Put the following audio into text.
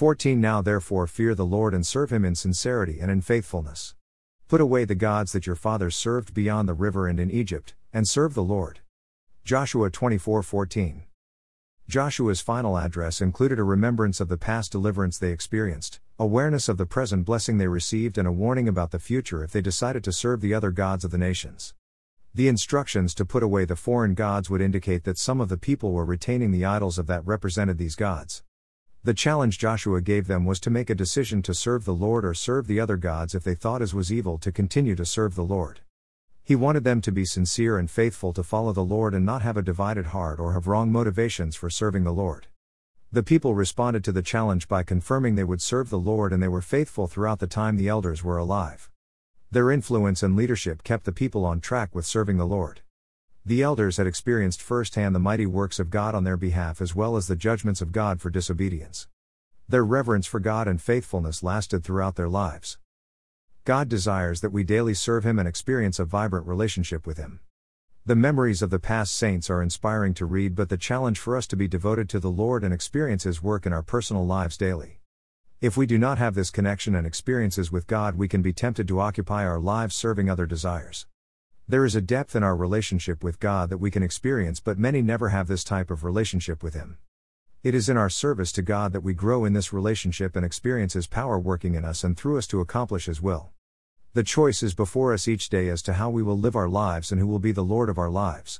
14 Now therefore fear the Lord and serve him in sincerity and in faithfulness. Put away the gods that your fathers served beyond the river and in Egypt, and serve the Lord. Joshua 24:14. Joshua's final address included a remembrance of the past deliverance they experienced, awareness of the present blessing they received, and a warning about the future if they decided to serve the other gods of the nations. The instructions to put away the foreign gods would indicate that some of the people were retaining the idols of that represented these gods. The challenge Joshua gave them was to make a decision to serve the Lord or serve the other gods if they thought as was evil to continue to serve the Lord. He wanted them to be sincere and faithful to follow the Lord and not have a divided heart or have wrong motivations for serving the Lord. The people responded to the challenge by confirming they would serve the Lord and they were faithful throughout the time the elders were alive. Their influence and leadership kept the people on track with serving the Lord. The elders had experienced firsthand the mighty works of God on their behalf as well as the judgments of God for disobedience. Their reverence for God and faithfulness lasted throughout their lives. God desires that we daily serve Him and experience a vibrant relationship with Him. The memories of the past saints are inspiring to read, but the challenge for us to be devoted to the Lord and experience His work in our personal lives daily. If we do not have this connection and experiences with God, we can be tempted to occupy our lives serving other desires. There is a depth in our relationship with God that we can experience, but many never have this type of relationship with Him. It is in our service to God that we grow in this relationship and experience His power working in us and through us to accomplish His will. The choice is before us each day as to how we will live our lives and who will be the Lord of our lives.